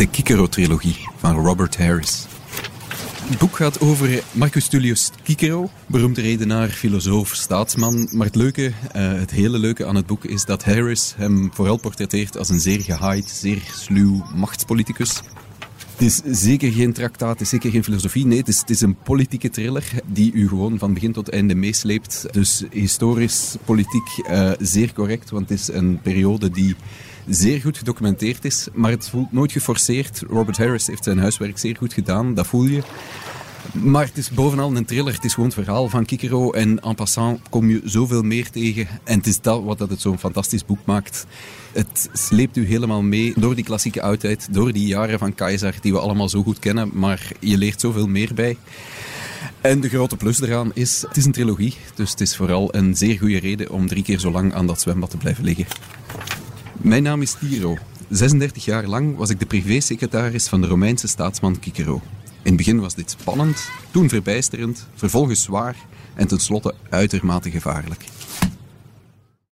de Kikero-trilogie van Robert Harris. Het boek gaat over Marcus Tullius Cicero, beroemde redenaar, filosoof, staatsman. Maar het leuke, uh, het hele leuke aan het boek is dat Harris hem vooral portretteert als een zeer gehaaid, zeer sluw machtspoliticus. Het is zeker geen traktaat, het is zeker geen filosofie. Nee, het is, een politieke thriller die u gewoon van begin tot einde meesleept. Dus historisch, politiek uh, zeer correct, want het is een periode die zeer goed gedocumenteerd is, maar het voelt nooit geforceerd. Robert Harris heeft zijn huiswerk zeer goed gedaan, dat voel je. Maar het is bovenal een thriller. Het is gewoon het verhaal van Kikero. En en passant kom je zoveel meer tegen. En het is dat wat het zo'n fantastisch boek maakt. Het sleept u helemaal mee door die klassieke oudheid, door die jaren van Keizer die we allemaal zo goed kennen. Maar je leert zoveel meer bij. En de grote plus eraan is, het is een trilogie. Dus het is vooral een zeer goede reden om drie keer zo lang aan dat zwembad te blijven liggen. Mijn naam is Tiro. 36 jaar lang was ik de privésecretaris van de Romeinse staatsman Cicero. In het begin was dit spannend, toen verbijsterend, vervolgens zwaar en tenslotte uitermate gevaarlijk.